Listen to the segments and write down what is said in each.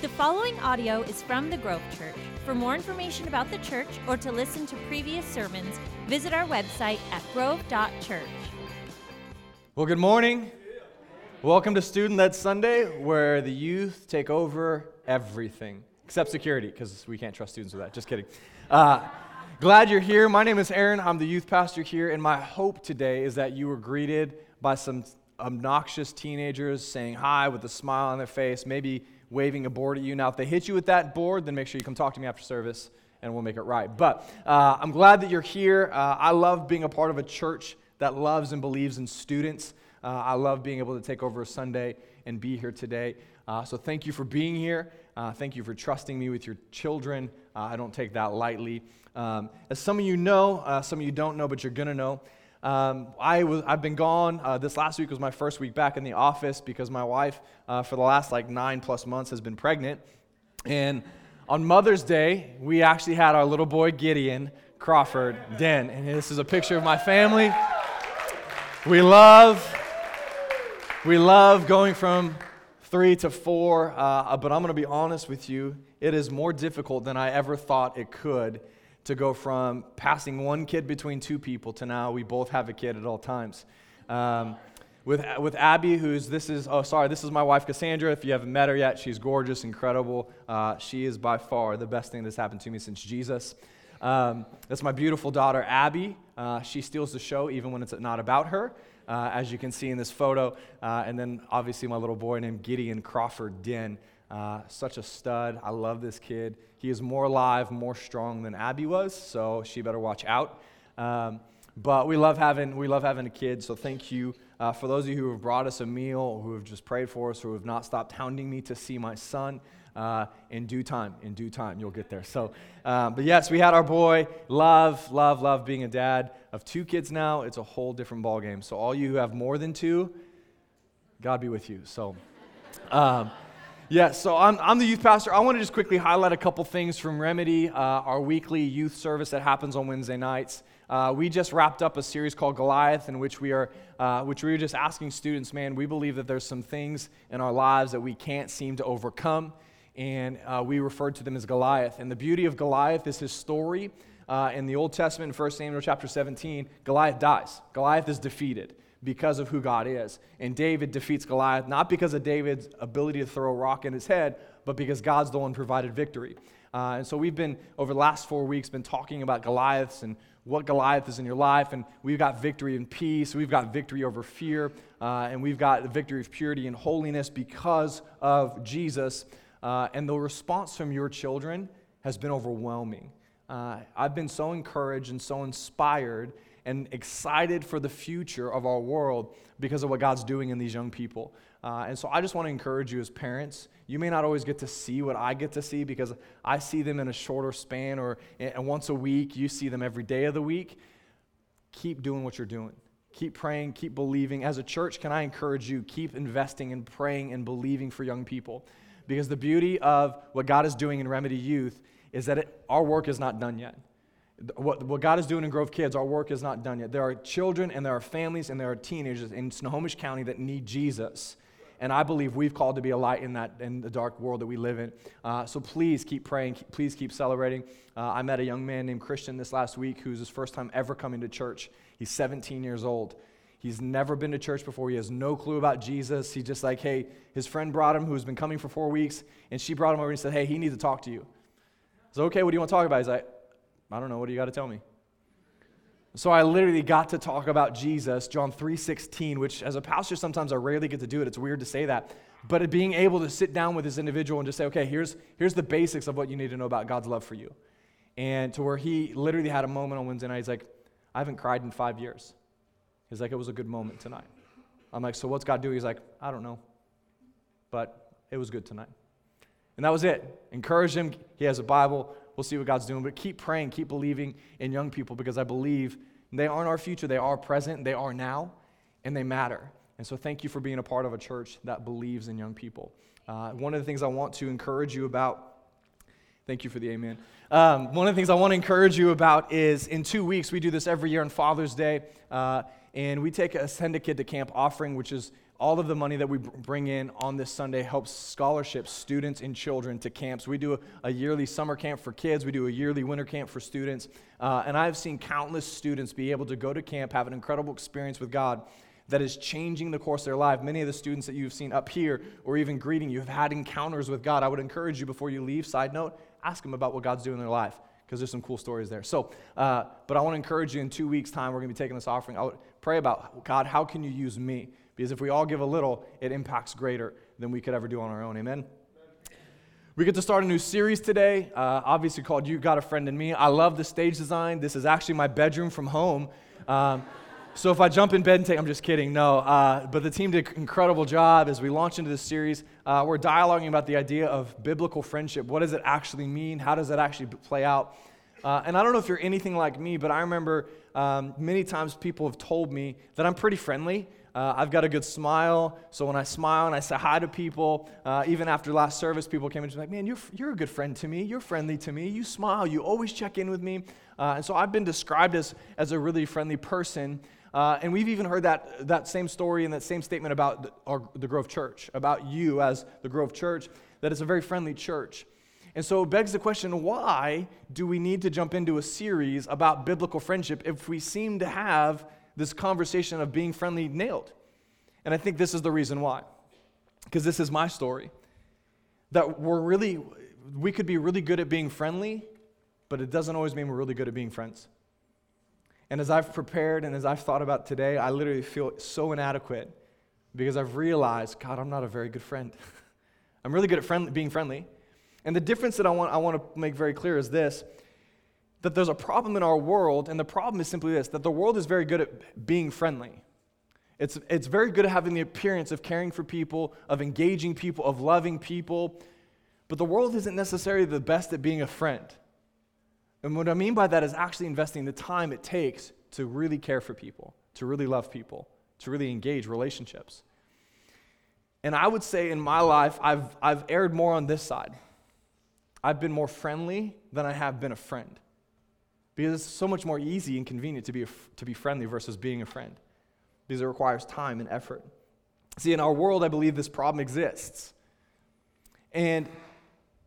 The following audio is from the Grove Church. For more information about the church or to listen to previous sermons, visit our website at grove.church. Well, good morning. Welcome to Student Led Sunday, where the youth take over everything except security, because we can't trust students with that. Just kidding. Uh, glad you're here. My name is Aaron. I'm the youth pastor here, and my hope today is that you were greeted by some obnoxious teenagers saying hi with a smile on their face, maybe waving a board at you. Now, if they hit you with that board, then make sure you come talk to me after service and we'll make it right. But uh, I'm glad that you're here. Uh, I love being a part of a church that loves and believes in students. Uh, I love being able to take over a Sunday and be here today. Uh, so thank you for being here. Uh, thank you for trusting me with your children. Uh, I don't take that lightly. Um, as some of you know, some of you don't know, but you're going to know, um, I was, I've been gone. Uh, this last week was my first week back in the office because my wife, uh, for the last like nine plus months, has been pregnant. And on Mother's Day, we actually had our little boy Gideon Crawford Den. And this is a picture of my family. We love, we love going from three to four, uh, but I'm going to be honest with you. It is more difficult than I ever thought it could to go from passing one kid between two people to now we both have a kid at all times. Um, with, with Abby, who's this is, oh, sorry, this is my wife Cassandra. If you haven't met her yet, she's gorgeous, incredible. Uh, she is by far the best thing that's happened to me since Jesus. Um, that's my beautiful daughter, Abby. Uh, she steals the show even when it's not about her, uh, as you can see in this photo. Uh, and then obviously my little boy named Gideon Crawford Den. Uh, such a stud. I love this kid. He is more alive, more strong than Abby was, so she better watch out. Um, but we love having we love having a kid. So thank you uh, for those of you who have brought us a meal, who have just prayed for us, who have not stopped hounding me to see my son. Uh, in due time, in due time, you'll get there. So, um, but yes, we had our boy. Love, love, love being a dad of two kids now. It's a whole different ballgame. So, all you who have more than two, God be with you. So. Um, yeah, so I'm, I'm the youth pastor. I want to just quickly highlight a couple things from Remedy, uh, our weekly youth service that happens on Wednesday nights. Uh, we just wrapped up a series called Goliath, in which we are, uh, which we were just asking students, man, we believe that there's some things in our lives that we can't seem to overcome, and uh, we referred to them as Goliath. And the beauty of Goliath is his story. Uh, in the Old Testament, in 1 Samuel chapter 17, Goliath dies. Goliath is defeated because of who God is. And David defeats Goliath not because of David's ability to throw a rock in his head, but because God's the one provided victory. Uh, and so we've been, over the last four weeks, been talking about Goliaths and what Goliath is in your life. And we've got victory in peace, we've got victory over fear, uh, and we've got the victory of purity and holiness because of Jesus. Uh, and the response from your children has been overwhelming. Uh, I've been so encouraged and so inspired and excited for the future of our world because of what God's doing in these young people. Uh, and so I just want to encourage you as parents. You may not always get to see what I get to see because I see them in a shorter span or and once a week. You see them every day of the week. Keep doing what you're doing. Keep praying, keep believing. As a church, can I encourage you? Keep investing and praying and believing for young people. Because the beauty of what God is doing in Remedy Youth is that it, our work is not done yet what, what God is doing in Grove Kids, our work is not done yet. There are children and there are families and there are teenagers in Snohomish County that need Jesus. And I believe we've called to be a light in that in the dark world that we live in. Uh, so please keep praying. Please keep celebrating. Uh, I met a young man named Christian this last week who's his first time ever coming to church. He's 17 years old. He's never been to church before. He has no clue about Jesus. He's just like, hey, his friend brought him who's been coming for four weeks, and she brought him over and said, hey, he needs to talk to you. Said, okay, what do you want to talk about? He's like, I don't know. What do you got to tell me? So I literally got to talk about Jesus, John 3:16, which as a pastor sometimes I rarely get to do it. It's weird to say that. But being able to sit down with this individual and just say, okay, here's, here's the basics of what you need to know about God's love for you. And to where he literally had a moment on Wednesday night, he's like, I haven't cried in five years. He's like, it was a good moment tonight. I'm like, so what's God doing? He's like, I don't know. But it was good tonight. And that was it. Encourage him. He has a Bible. We'll see what God's doing. But keep praying, keep believing in young people because I believe they aren't our future. They are present, they are now, and they matter. And so thank you for being a part of a church that believes in young people. Uh, one of the things I want to encourage you about, thank you for the amen. Um, one of the things I want to encourage you about is in two weeks, we do this every year on Father's Day, uh, and we take a send a kid to camp offering, which is all of the money that we bring in on this Sunday helps scholarship students and children to camps. We do a, a yearly summer camp for kids, we do a yearly winter camp for students. Uh, and I've seen countless students be able to go to camp, have an incredible experience with God that is changing the course of their life. Many of the students that you've seen up here or even greeting you have had encounters with God. I would encourage you before you leave, side note, ask them about what God's doing in their life because there's some cool stories there. So, uh, but I want to encourage you in two weeks' time, we're going to be taking this offering. I would pray about God, how can you use me? Because if we all give a little, it impacts greater than we could ever do on our own. Amen? We get to start a new series today, uh, obviously called You Got a Friend in Me. I love the stage design. This is actually my bedroom from home. Um, so if I jump in bed and take, I'm just kidding, no. Uh, but the team did an incredible job as we launch into this series. Uh, we're dialoguing about the idea of biblical friendship. What does it actually mean? How does it actually play out? Uh, and I don't know if you're anything like me, but I remember um, many times people have told me that I'm pretty friendly. Uh, I've got a good smile, so when I smile and I say hi to people, uh, even after last service, people came and just like, "Man, you're you're a good friend to me. You're friendly to me. You smile. You always check in with me." Uh, and so I've been described as as a really friendly person. Uh, and we've even heard that, that same story and that same statement about the, our, the Grove Church, about you as the Grove Church, that it's a very friendly church. And so it begs the question why do we need to jump into a series about biblical friendship if we seem to have this conversation of being friendly nailed? And I think this is the reason why. Because this is my story. That we're really, we could be really good at being friendly, but it doesn't always mean we're really good at being friends. And as I've prepared and as I've thought about today, I literally feel so inadequate because I've realized, God, I'm not a very good friend. I'm really good at friend, being friendly. And the difference that I want, I want to make very clear is this that there's a problem in our world, and the problem is simply this that the world is very good at being friendly. It's, it's very good at having the appearance of caring for people, of engaging people, of loving people, but the world isn't necessarily the best at being a friend. And what I mean by that is actually investing the time it takes to really care for people, to really love people, to really engage relationships. And I would say in my life, I've, I've erred more on this side. I've been more friendly than I have been a friend. Because it's so much more easy and convenient to be, to be friendly versus being a friend. Because it requires time and effort. See, in our world, I believe this problem exists. And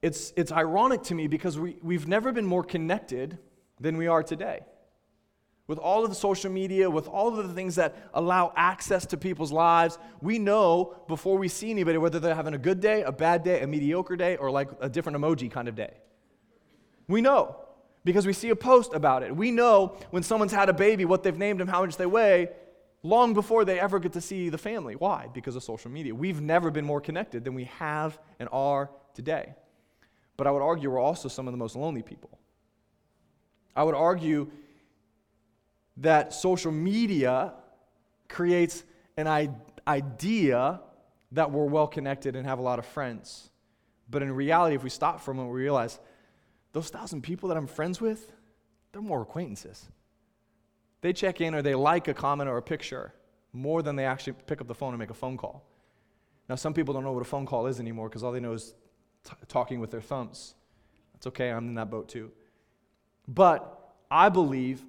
it's, it's ironic to me because we, we've never been more connected than we are today. With all of the social media, with all of the things that allow access to people's lives, we know before we see anybody whether they're having a good day, a bad day, a mediocre day, or like a different emoji kind of day. We know because we see a post about it. We know when someone's had a baby, what they've named them, how much they weigh, long before they ever get to see the family. Why? Because of social media. We've never been more connected than we have and are today. But I would argue we're also some of the most lonely people. I would argue that social media creates an idea that we're well connected and have a lot of friends. But in reality, if we stop for a moment, we realize those thousand people that I'm friends with, they're more acquaintances. They check in or they like a comment or a picture more than they actually pick up the phone and make a phone call. Now, some people don't know what a phone call is anymore because all they know is t- talking with their thumbs. That's okay, I'm in that boat too. But I believe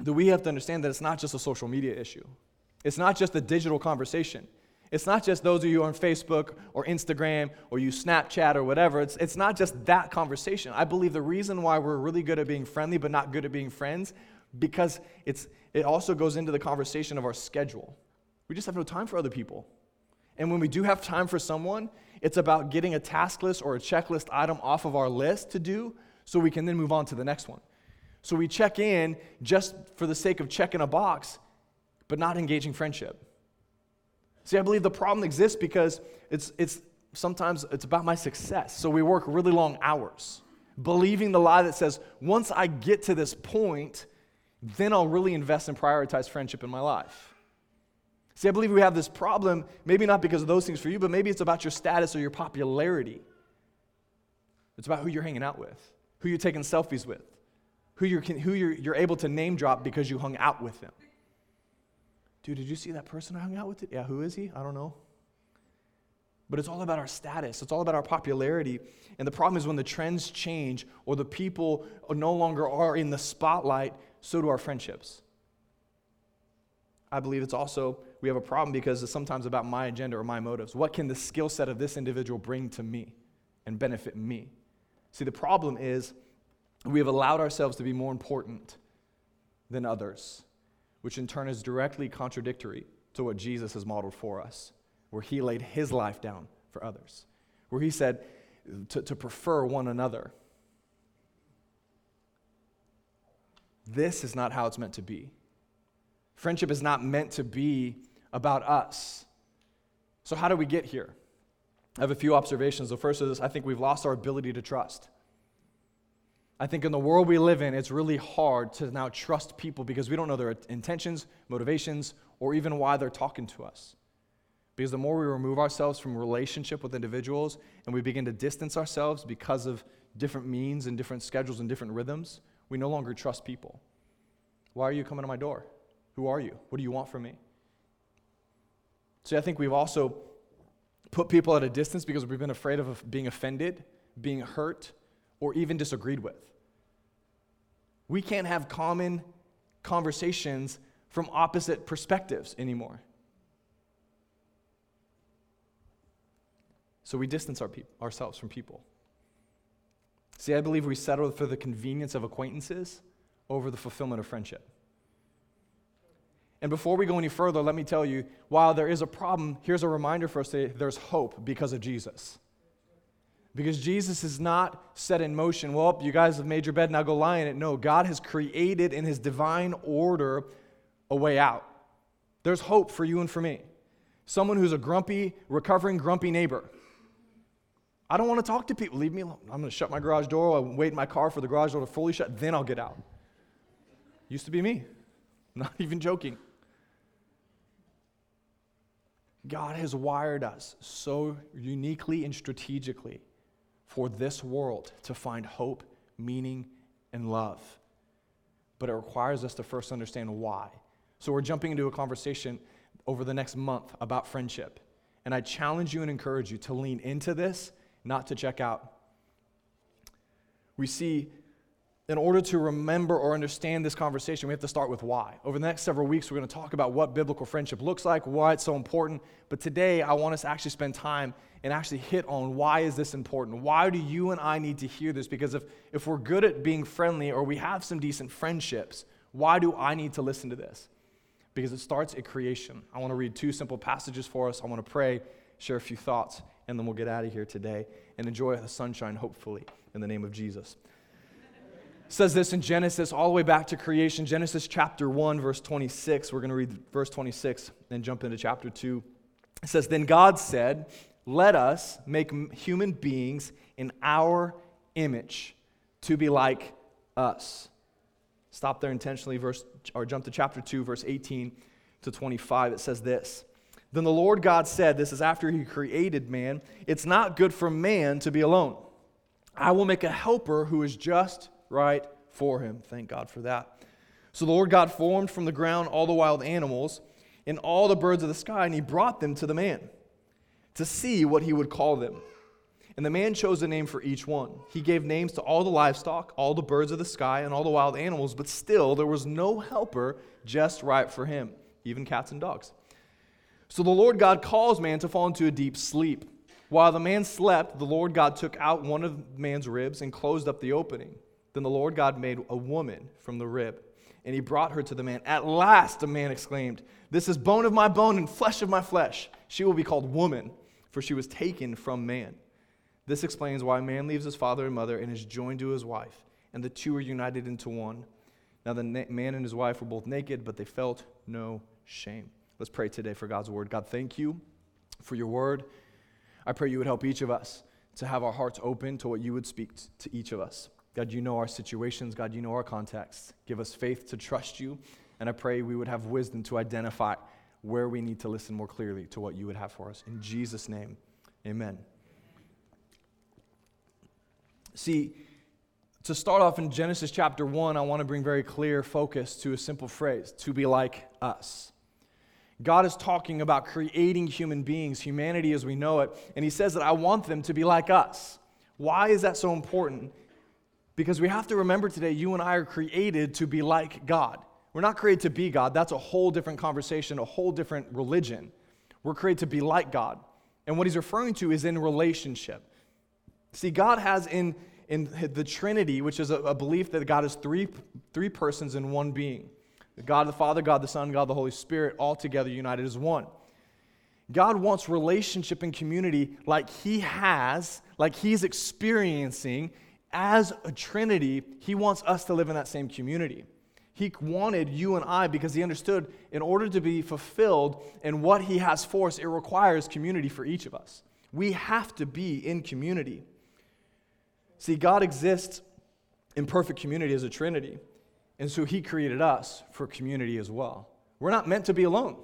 that we have to understand that it's not just a social media issue, it's not just a digital conversation. It's not just those of you on Facebook or Instagram or you Snapchat or whatever. It's, it's not just that conversation. I believe the reason why we're really good at being friendly but not good at being friends because it's, it also goes into the conversation of our schedule. We just have no time for other people. And when we do have time for someone, it's about getting a task list or a checklist item off of our list to do so we can then move on to the next one. So we check in just for the sake of checking a box, but not engaging friendship. See, I believe the problem exists because it's, it's sometimes it's about my success. So we work really long hours, believing the lie that says, once I get to this point, then I'll really invest and prioritize friendship in my life. See, I believe we have this problem, maybe not because of those things for you, but maybe it's about your status or your popularity. It's about who you're hanging out with, who you're taking selfies with, who you're, who you're, you're able to name drop because you hung out with them. Dude, did you see that person I hung out with? Yeah, who is he? I don't know. But it's all about our status. It's all about our popularity. And the problem is when the trends change or the people no longer are in the spotlight, so do our friendships. I believe it's also we have a problem because it's sometimes about my agenda or my motives. What can the skill set of this individual bring to me and benefit me? See, the problem is we have allowed ourselves to be more important than others, which in turn is directly contradictory to what Jesus has modeled for us, where he laid his life down for others, where he said to, to prefer one another. This is not how it's meant to be. Friendship is not meant to be about us. So, how do we get here? I have a few observations. The first is I think we've lost our ability to trust. I think in the world we live in, it's really hard to now trust people because we don't know their intentions, motivations, or even why they're talking to us. Because the more we remove ourselves from relationship with individuals and we begin to distance ourselves because of different means and different schedules and different rhythms, we no longer trust people. Why are you coming to my door? Who are you? What do you want from me? See, I think we've also put people at a distance because we've been afraid of being offended, being hurt, or even disagreed with. We can't have common conversations from opposite perspectives anymore. So we distance our ourselves from people. See, I believe we settle for the convenience of acquaintances over the fulfillment of friendship. And before we go any further, let me tell you while there is a problem, here's a reminder for us today there's hope because of Jesus. Because Jesus is not set in motion. Well, you guys have made your bed, now go lie in it. No, God has created in his divine order a way out. There's hope for you and for me. Someone who's a grumpy, recovering grumpy neighbor. I don't want to talk to people. Leave me alone. I'm going to shut my garage door. I'll wait in my car for the garage door to fully shut, then I'll get out. Used to be me. Not even joking. God has wired us so uniquely and strategically for this world to find hope, meaning, and love. But it requires us to first understand why. So we're jumping into a conversation over the next month about friendship. And I challenge you and encourage you to lean into this, not to check out. We see in order to remember or understand this conversation, we have to start with why. Over the next several weeks, we're going to talk about what biblical friendship looks like, why it's so important. But today, I want us to actually spend time and actually hit on why is this important? Why do you and I need to hear this? Because if, if we're good at being friendly or we have some decent friendships, why do I need to listen to this? Because it starts at creation. I want to read two simple passages for us. I want to pray, share a few thoughts, and then we'll get out of here today and enjoy the sunshine, hopefully, in the name of Jesus says this in Genesis, all the way back to creation, Genesis chapter 1, verse 26. We're going to read verse 26 and jump into chapter 2. It says, Then God said, Let us make human beings in our image to be like us. Stop there intentionally, verse, or jump to chapter 2, verse 18 to 25. It says this. Then the Lord God said, This is after he created man, it's not good for man to be alone. I will make a helper who is just right for him. Thank God for that. So the Lord God formed from the ground all the wild animals and all the birds of the sky, and he brought them to the man to see what he would call them. And the man chose a name for each one. He gave names to all the livestock, all the birds of the sky, and all the wild animals, but still there was no helper just right for him, even cats and dogs. So the Lord God calls man to fall into a deep sleep. While the man slept, the Lord God took out one of man's ribs and closed up the opening. Then the Lord God made a woman from the rib, and he brought her to the man. At last, the man exclaimed, This is bone of my bone and flesh of my flesh. She will be called woman, for she was taken from man. This explains why man leaves his father and mother and is joined to his wife, and the two are united into one. Now, the na- man and his wife were both naked, but they felt no shame. Let's pray today for God's word. God, thank you for your word. I pray you would help each of us to have our hearts open to what you would speak to each of us. God, you know our situations. God, you know our contexts. Give us faith to trust you. And I pray we would have wisdom to identify where we need to listen more clearly to what you would have for us. In Jesus' name, amen. See, to start off in Genesis chapter 1, I want to bring very clear focus to a simple phrase to be like us. God is talking about creating human beings, humanity as we know it, and He says that I want them to be like us. Why is that so important? Because we have to remember today, you and I are created to be like God. We're not created to be God. That's a whole different conversation, a whole different religion. We're created to be like God. And what he's referring to is in relationship. See, God has in, in the Trinity, which is a, a belief that God is three, three persons in one being God the Father, God the Son, God the Holy Spirit, all together united as one. God wants relationship and community like He has, like He's experiencing as a Trinity. He wants us to live in that same community. He wanted you and I because He understood in order to be fulfilled in what He has for us, it requires community for each of us. We have to be in community. See, God exists in perfect community as a Trinity. And so He created us for community as well. We're not meant to be alone.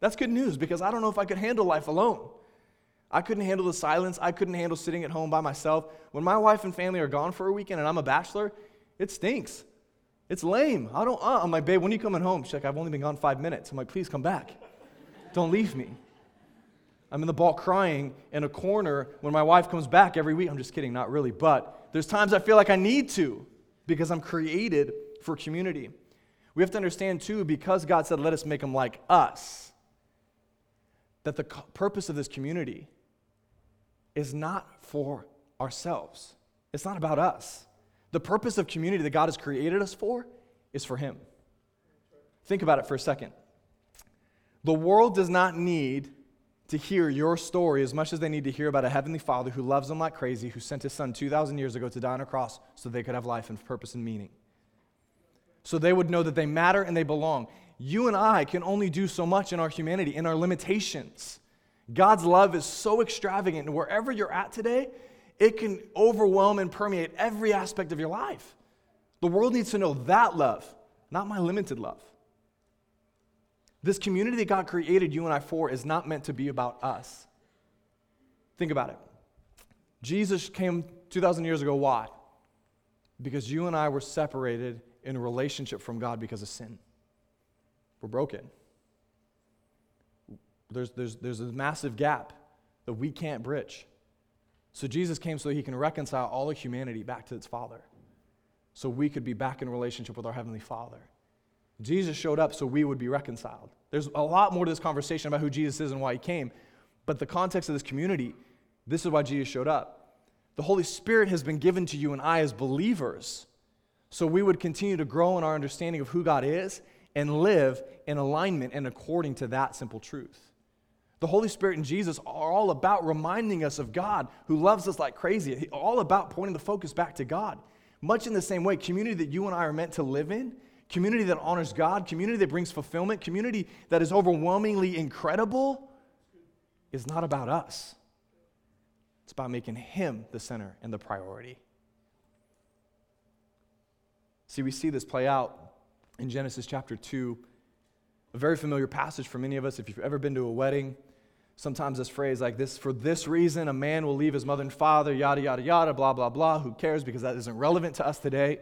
That's good news because I don't know if I could handle life alone. I couldn't handle the silence. I couldn't handle sitting at home by myself. When my wife and family are gone for a weekend and I'm a bachelor, it stinks. It's lame. I don't, uh, I'm like, babe, when are you coming home? She's like, I've only been gone five minutes. I'm like, please come back. Don't leave me. I'm in the ball crying in a corner when my wife comes back every week. I'm just kidding, not really. But there's times I feel like I need to because I'm created for community. We have to understand, too, because God said, let us make them like us, that the purpose of this community is not for ourselves. It's not about us. The purpose of community that God has created us for is for Him. Think about it for a second. The world does not need to hear your story as much as they need to hear about a heavenly Father who loves them like crazy, who sent His Son 2,000 years ago to die on a cross so they could have life and purpose and meaning so they would know that they matter and they belong. You and I can only do so much in our humanity, in our limitations. God's love is so extravagant, and wherever you're at today, it can overwhelm and permeate every aspect of your life. The world needs to know that love, not my limited love. This community that God created you and I for is not meant to be about us. Think about it. Jesus came 2,000 years ago. Why? Because you and I were separated in relationship from God because of sin. We're broken. There's, there's, there's a massive gap that we can't bridge. So Jesus came so he can reconcile all of humanity back to its Father, so we could be back in relationship with our Heavenly Father. Jesus showed up so we would be reconciled. There's a lot more to this conversation about who Jesus is and why he came, but the context of this community, this is why Jesus showed up. The Holy Spirit has been given to you and I as believers so we would continue to grow in our understanding of who God is and live in alignment and according to that simple truth. The Holy Spirit and Jesus are all about reminding us of God who loves us like crazy, all about pointing the focus back to God. Much in the same way, community that you and I are meant to live in, community that honors God, community that brings fulfillment, community that is overwhelmingly incredible, is not about us. It's about making Him the center and the priority. See, we see this play out in Genesis chapter 2, a very familiar passage for many of us. If you've ever been to a wedding, sometimes this phrase like this for this reason, a man will leave his mother and father, yada, yada, yada, blah, blah, blah. Who cares? Because that isn't relevant to us today.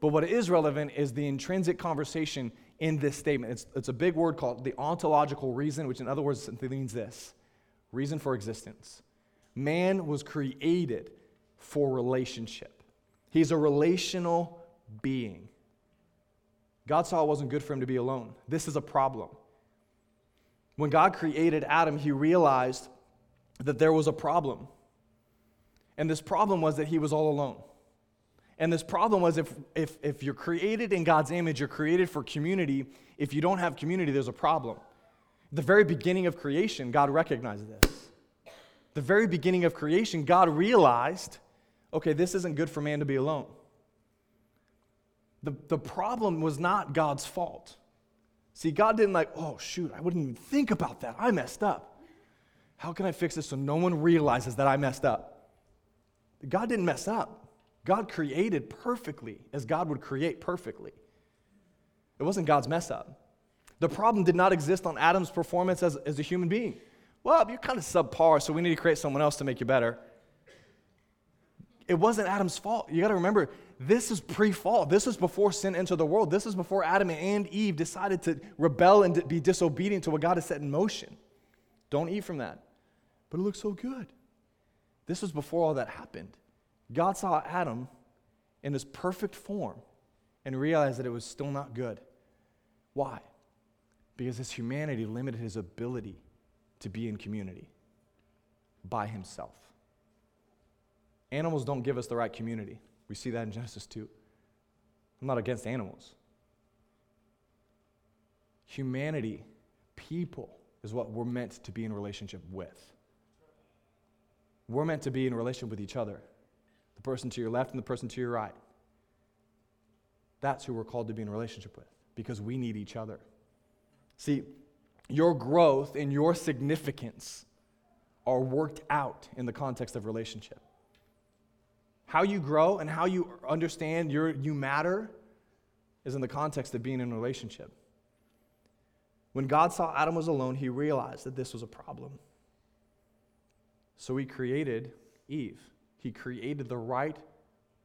But what is relevant is the intrinsic conversation in this statement. It's, it's a big word called the ontological reason, which in other words means this reason for existence. Man was created for relationship, he's a relational being. God saw it wasn't good for him to be alone. This is a problem. When God created Adam, he realized that there was a problem. And this problem was that he was all alone. And this problem was if, if, if you're created in God's image, you're created for community. If you don't have community, there's a problem. The very beginning of creation, God recognized this. The very beginning of creation, God realized okay, this isn't good for man to be alone. The, the problem was not God's fault. See, God didn't like, oh, shoot, I wouldn't even think about that. I messed up. How can I fix this so no one realizes that I messed up? God didn't mess up. God created perfectly as God would create perfectly. It wasn't God's mess up. The problem did not exist on Adam's performance as, as a human being. Well, you're kind of subpar, so we need to create someone else to make you better. It wasn't Adam's fault. You got to remember, this is pre fall. This is before sin entered the world. This is before Adam and Eve decided to rebel and be disobedient to what God has set in motion. Don't eat from that. But it looks so good. This was before all that happened. God saw Adam in his perfect form and realized that it was still not good. Why? Because his humanity limited his ability to be in community by himself. Animals don't give us the right community. We see that in Genesis 2. I'm not against animals. Humanity, people, is what we're meant to be in relationship with. We're meant to be in relationship with each other the person to your left and the person to your right. That's who we're called to be in relationship with because we need each other. See, your growth and your significance are worked out in the context of relationship. How you grow and how you understand your, you matter is in the context of being in a relationship. When God saw Adam was alone, he realized that this was a problem. So he created Eve. He created the right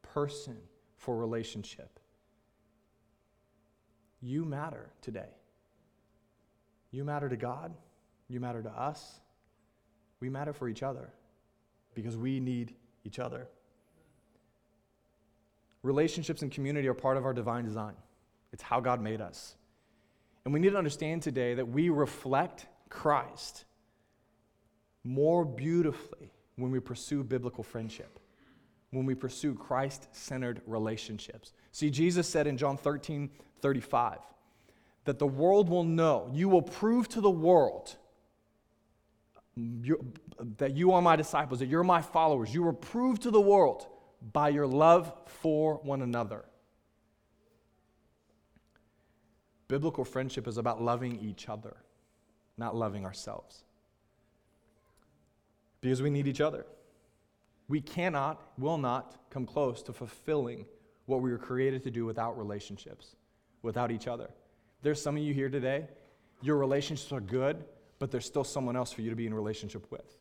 person for relationship. You matter today. You matter to God. You matter to us. We matter for each other because we need each other. Relationships and community are part of our divine design, it's how God made us. And we need to understand today that we reflect Christ more beautifully when we pursue biblical friendship, when we pursue Christ centered relationships. See, Jesus said in John 13 35 that the world will know, you will prove to the world that you are my disciples, that you're my followers. You will prove to the world by your love for one another. Biblical friendship is about loving each other, not loving ourselves. Because we need each other. We cannot, will not come close to fulfilling what we were created to do without relationships, without each other. There's some of you here today, your relationships are good, but there's still someone else for you to be in relationship with.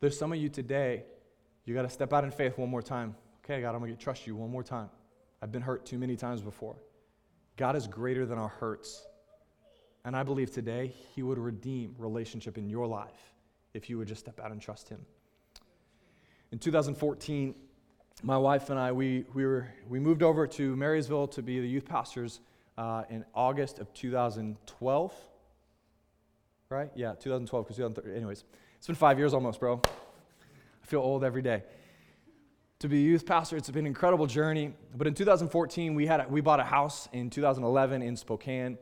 There's some of you today, you got to step out in faith one more time. Okay, God, I'm going to trust you one more time. I've been hurt too many times before. God is greater than our hurts. And I believe today He would redeem relationship in your life if you would just step out and trust Him. In 2014, my wife and I, we, we, were, we moved over to Marysville to be the youth pastors uh, in August of 2012. Right? Yeah, 2012, because 2013. anyways, it's been five years almost, bro. Feel old every day. To be a youth pastor, it's been an incredible journey. But in 2014, we, had a, we bought a house in 2011 in Spokane,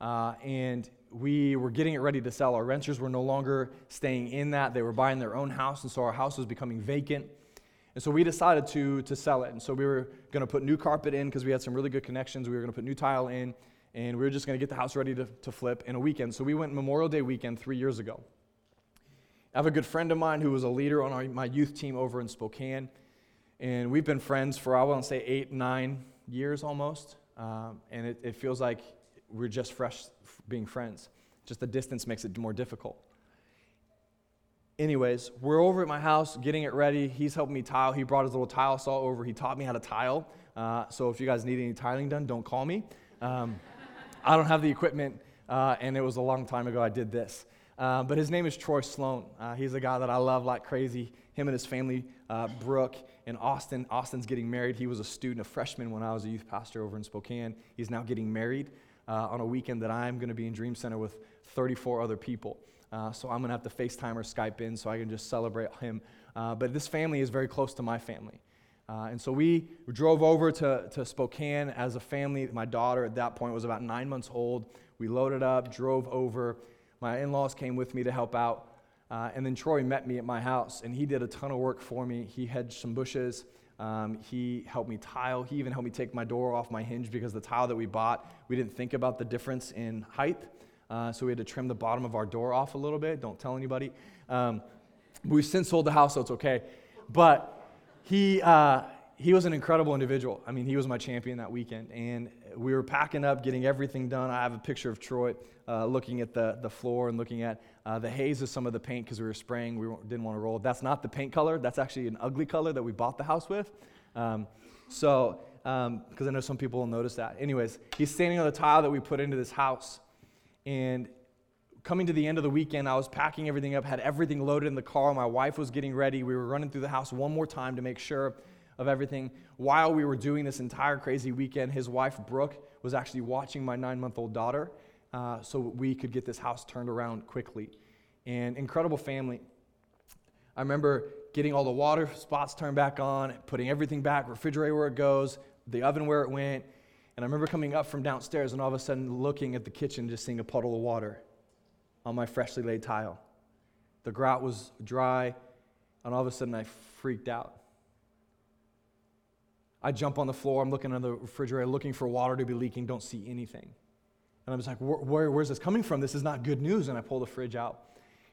uh, and we were getting it ready to sell. Our renters were no longer staying in that, they were buying their own house, and so our house was becoming vacant. And so we decided to, to sell it. And so we were going to put new carpet in because we had some really good connections. We were going to put new tile in, and we were just going to get the house ready to, to flip in a weekend. So we went Memorial Day weekend three years ago. I have a good friend of mine who was a leader on our, my youth team over in Spokane. And we've been friends for, I want to say, eight, nine years almost. Um, and it, it feels like we're just fresh being friends. Just the distance makes it more difficult. Anyways, we're over at my house getting it ready. He's helping me tile. He brought his little tile saw over. He taught me how to tile. Uh, so if you guys need any tiling done, don't call me. Um, I don't have the equipment, uh, and it was a long time ago I did this. Uh, but his name is Troy Sloan. Uh, he's a guy that I love like crazy. Him and his family, uh, Brooke and Austin. Austin's getting married. He was a student, a freshman when I was a youth pastor over in Spokane. He's now getting married uh, on a weekend that I'm going to be in Dream Center with 34 other people. Uh, so I'm going to have to FaceTime or Skype in so I can just celebrate him. But this family is very close to my family. And so we drove over to, to Spokane as a family. My daughter at that point was about nine months old. We loaded up, drove over. My in laws came with me to help out. Uh, and then Troy met me at my house, and he did a ton of work for me. He hedged some bushes. Um, he helped me tile. He even helped me take my door off my hinge because the tile that we bought, we didn't think about the difference in height. Uh, so we had to trim the bottom of our door off a little bit. Don't tell anybody. Um, we've since sold the house, so it's okay. But he, uh, he was an incredible individual. I mean, he was my champion that weekend. And we were packing up, getting everything done. I have a picture of Troy uh, looking at the, the floor and looking at uh, the haze of some of the paint because we were spraying. We didn't want to roll. That's not the paint color. That's actually an ugly color that we bought the house with. Um, so, because um, I know some people will notice that. Anyways, he's standing on the tile that we put into this house. And coming to the end of the weekend, I was packing everything up, had everything loaded in the car. My wife was getting ready. We were running through the house one more time to make sure of everything. While we were doing this entire crazy weekend, his wife, Brooke, was actually watching my nine month old daughter uh, so we could get this house turned around quickly. And incredible family. I remember getting all the water spots turned back on, putting everything back, refrigerator where it goes, the oven where it went. And I remember coming up from downstairs and all of a sudden looking at the kitchen, just seeing a puddle of water on my freshly laid tile. The grout was dry, and all of a sudden I freaked out. I jump on the floor, I'm looking at the refrigerator, looking for water to be leaking, don't see anything. And I was like, where, where, where's this coming from? This is not good news. And I pull the fridge out,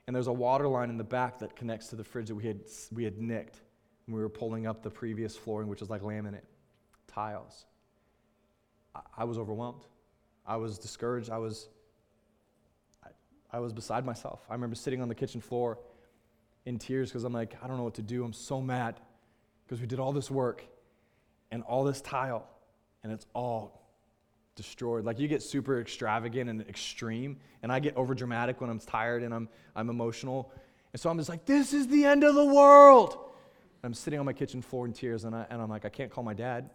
and there's a water line in the back that connects to the fridge that we had, we had nicked when we were pulling up the previous flooring, which is like laminate tiles. I, I was overwhelmed. I was discouraged. I was, I, I was beside myself. I remember sitting on the kitchen floor in tears because I'm like, I don't know what to do. I'm so mad because we did all this work and all this tile, and it's all destroyed. Like you get super extravagant and extreme, and I get over dramatic when I'm tired and I'm, I'm emotional. And so I'm just like, this is the end of the world. And I'm sitting on my kitchen floor in tears, and, I, and I'm like, I can't call my dad.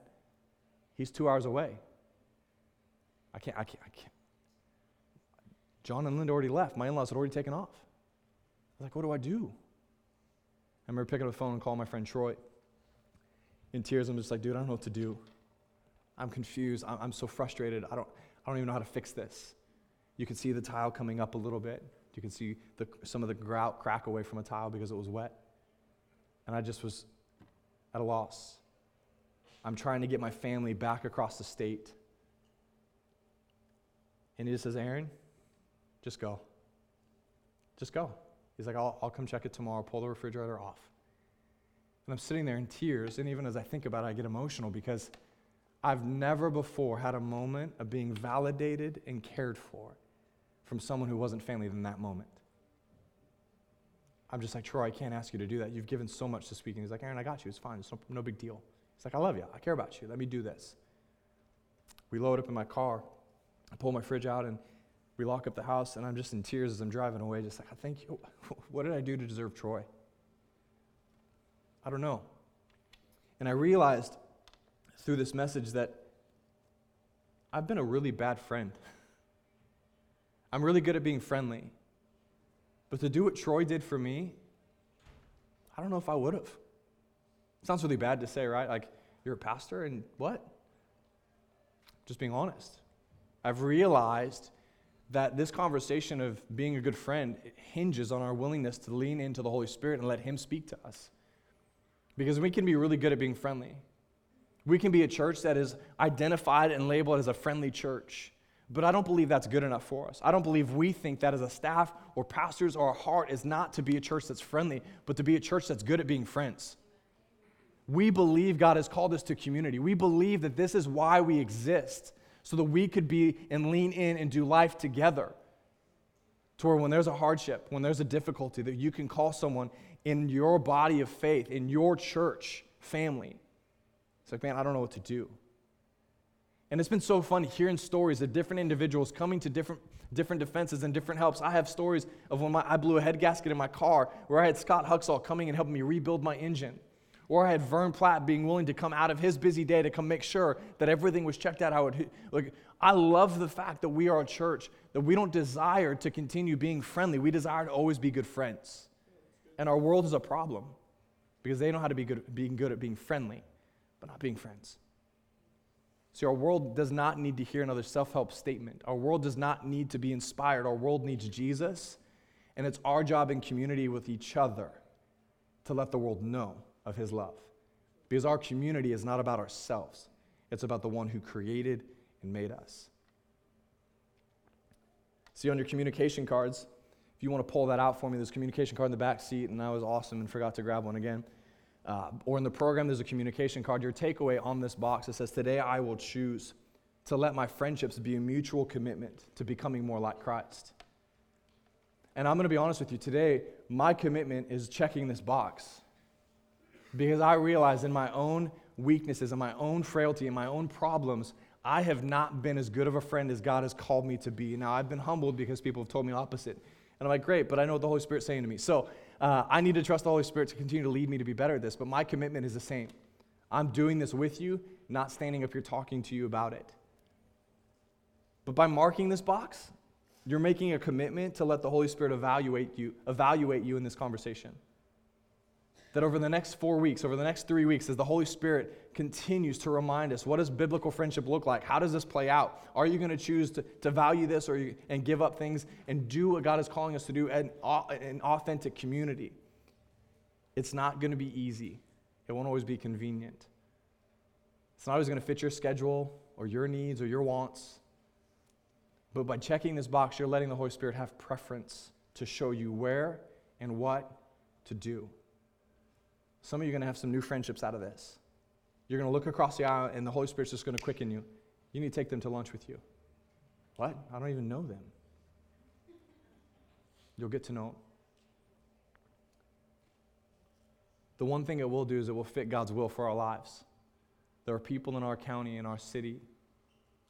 He's two hours away. I can't, I can't, I can't. John and Linda already left. My in laws had already taken off. I was like, what do I do? I remember picking up the phone and calling my friend Troy. In tears, I'm just like, dude, I don't know what to do. I'm confused. I'm, I'm so frustrated. I don't, I don't even know how to fix this. You can see the tile coming up a little bit. You can see the, some of the grout crack away from a tile because it was wet. And I just was at a loss. I'm trying to get my family back across the state. And he just says, Aaron, just go. Just go. He's like, I'll, I'll come check it tomorrow, pull the refrigerator off. And I'm sitting there in tears, and even as I think about it, I get emotional because I've never before had a moment of being validated and cared for from someone who wasn't family in that moment. I'm just like, Troy, I can't ask you to do that. You've given so much to speaking. He's like, Aaron, I got you. It's fine. It's no, no big deal. He's like, I love you. I care about you. Let me do this. We load up in my car. I pull my fridge out and we lock up the house. And I'm just in tears as I'm driving away, just like, I thank you. What did I do to deserve Troy? I don't know. And I realized through this message that I've been a really bad friend. I'm really good at being friendly. But to do what Troy did for me, I don't know if I would have. Sounds really bad to say, right? Like, you're a pastor and what? Just being honest. I've realized that this conversation of being a good friend hinges on our willingness to lean into the Holy Spirit and let Him speak to us. Because we can be really good at being friendly. We can be a church that is identified and labeled as a friendly church. But I don't believe that's good enough for us. I don't believe we think that as a staff or pastors or a heart is not to be a church that's friendly, but to be a church that's good at being friends. We believe God has called us to community. We believe that this is why we exist, so that we could be and lean in and do life together. To where when there's a hardship, when there's a difficulty, that you can call someone in your body of faith, in your church family, it's like, man, I don't know what to do. And it's been so fun hearing stories of different individuals coming to different, different defenses and different helps. I have stories of when my, I blew a head gasket in my car, where I had Scott Huxall coming and helping me rebuild my engine. Or I had Vern Platt being willing to come out of his busy day to come make sure that everything was checked out how it. Like, I love the fact that we are a church that we don't desire to continue being friendly. We desire to always be good friends. And our world is a problem because they know how to be good, being good at being friendly but not being friends. See, our world does not need to hear another self help statement. Our world does not need to be inspired. Our world needs Jesus. And it's our job in community with each other to let the world know of his love. Because our community is not about ourselves, it's about the one who created and made us. See, on your communication cards, if you want to pull that out for me, there's a communication card in the back seat, and that was awesome and forgot to grab one again uh, or in the program, there's a communication card. Your takeaway on this box, it says, Today I will choose to let my friendships be a mutual commitment to becoming more like Christ. And I'm going to be honest with you today, my commitment is checking this box because I realize in my own weaknesses and my own frailty and my own problems, I have not been as good of a friend as God has called me to be. Now, I've been humbled because people have told me opposite. And I'm like, great, but I know what the Holy Spirit's saying to me. So uh, I need to trust the Holy Spirit to continue to lead me to be better at this, but my commitment is the same. I'm doing this with you, not standing up here talking to you about it. But by marking this box, you're making a commitment to let the Holy Spirit evaluate you, evaluate you in this conversation. That over the next four weeks, over the next three weeks, as the Holy Spirit continues to remind us, what does biblical friendship look like? How does this play out? Are you going to choose to, value this or you, and give up things and do what God is calling us to do in an authentic community? It's not going to be easy. It won't always be convenient. It's not always going to fit your schedule or your needs or your wants. But by checking this box, you're letting the Holy Spirit have preference to show you where and what to do. Some of you are going to have some new friendships out of this. You're going to look across the aisle, and the Holy Spirit's just going to quicken you. You need to take them to lunch with you. What? I don't even know them. You'll get to know them. The one thing it will do is it will fit God's will for our lives. There are people in our county, in our city,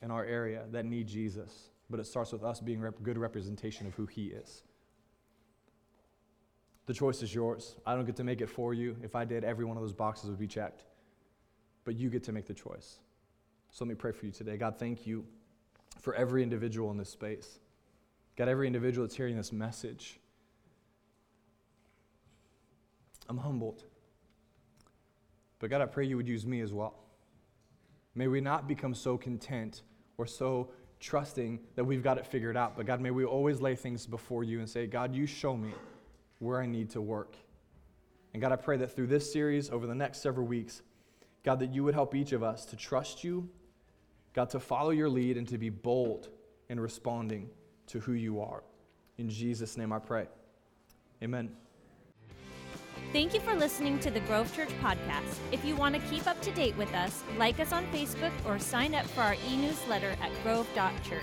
in our area that need Jesus, but it starts with us being a good representation of who He is. The choice is yours. I don't get to make it for you. If I did, every one of those boxes would be checked. But you get to make the choice. So let me pray for you today. God, thank you for every individual in this space. God, every individual that's hearing this message. I'm humbled. But God, I pray you would use me as well. May we not become so content or so trusting that we've got it figured out. But God, may we always lay things before you and say, God, you show me where I need to work. And God, I pray that through this series over the next several weeks, God, that you would help each of us to trust you, God, to follow your lead and to be bold in responding to who you are. In Jesus' name I pray. Amen. Thank you for listening to the Grove Church podcast. If you want to keep up to date with us, like us on Facebook or sign up for our e newsletter at grove.church.